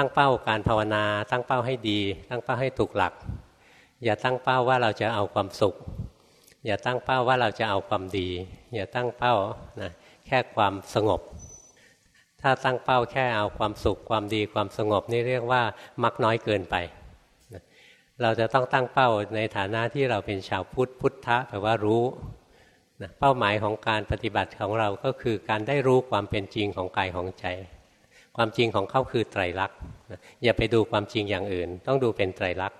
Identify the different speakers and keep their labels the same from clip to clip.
Speaker 1: ตั้งเป้าการภาวนา ตั้งเป้าให้ดี ตั้งเป้าให้ถูกหลัก อย่าตั้งเป้าว่าเราจะเอาความสุข อย่าตั้งเป้าว่าเราจะเอาความดี อย่าตั้งเป้านะแค่ความสงบ ถ้าตั้งเป้าแค่เอาความสุขความดีความสงบนี่เรียกว่ามักน้อยเกินไป เราจะต้องตั้งเป้าในฐานะที่เราเป็นชาวพุทธพุทธะแปลว่ารู้นะเป้าหมายของการปฏิบัติของเราก็คือการได้รู้ความเป็นจริงของกายของใจ ความจริงของเขาคือไตรลักษณ์อย่าไปดูความจริงอย่างอื่น ต้องดูเป็นไตรลักษณ์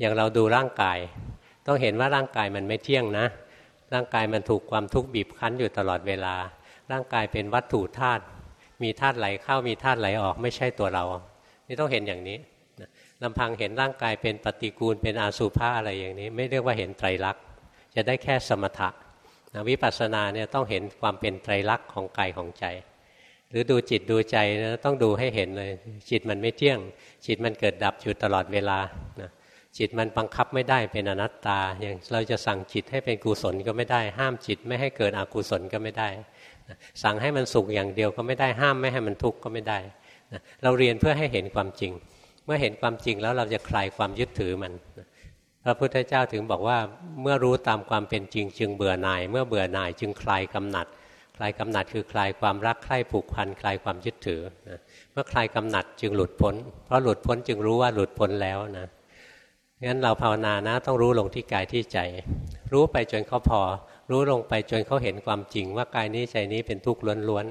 Speaker 1: อย่างเราดูร่างกาย ต้องเห็นว่าร่างกายมันไม่เที่ยงนะ ร่างกายมันถูกความทุกข์บีบคั้นอยู่ตลอดเวลา ร่างกายเป็นวัตถุธาตุมีธาตุไหลเข้ามีธาตุไหลออกไม่ใช่ตัวเรา นี่ต้องเห็นอย่างนี้ลำพังเห็นร่างกายเป็นปฏิกูลเป็นอาสุภะอะไรอย่างนี้ ไม่เรียกว่าเห็นไตรลักษณ์จะได้แค่สมถะนะวิปัสสนาเนี่ยต้องเห็นความเป็นไตรลักษณ์ของกายของใจ หรือดูจิตดูใจนะต้องดูให้เห็นเลย จิตมันไม่เที่ยง จิตมันเกิดดับอยู่ตลอดเวลานะจิตมันบังคับไม่ได้เป็นอนัตตา อย่างเราจะสั่งจิตให้เป็นกุศลก็ไม่ได้ ห้ามจิตไม่ให้เกิดอกุศลก็ไม่ได้ สั่งให้มันสุขอย่างเดียวก็ไม่ได้ห้ามไม่ให้มันทุกข์ก็ไม่ได้ เราเรียนเพื่อให้เห็นความจริง เมื่อเห็นความจริงแล้วเราจะคลายความยึดถือมันพระพุทธเจ้าถึงบอกว่าเมื่อรู้ตามความเป็นจริง จึงเบื่อหน่าย เมื่อเบื่อหน่ายจึงคลายกำหนัด คลายกำหนัดคือคลายความรักใคร่ผูกพันคลายความยึดถือเมื่อคลายกำหนัดจึงหลุดพ้น เพราะหลุดพ้นจึงรู้ว่าหลุดพ้นแล้วนะงั้นเราภาวนานะต้องรู้ลงที่กายที่ใจ รู้ไปจนเขาพอ รู้ลงไปจนเขาเห็นความจริงว่ากายนี้ใจนี้เป็นทุกข์ล้วน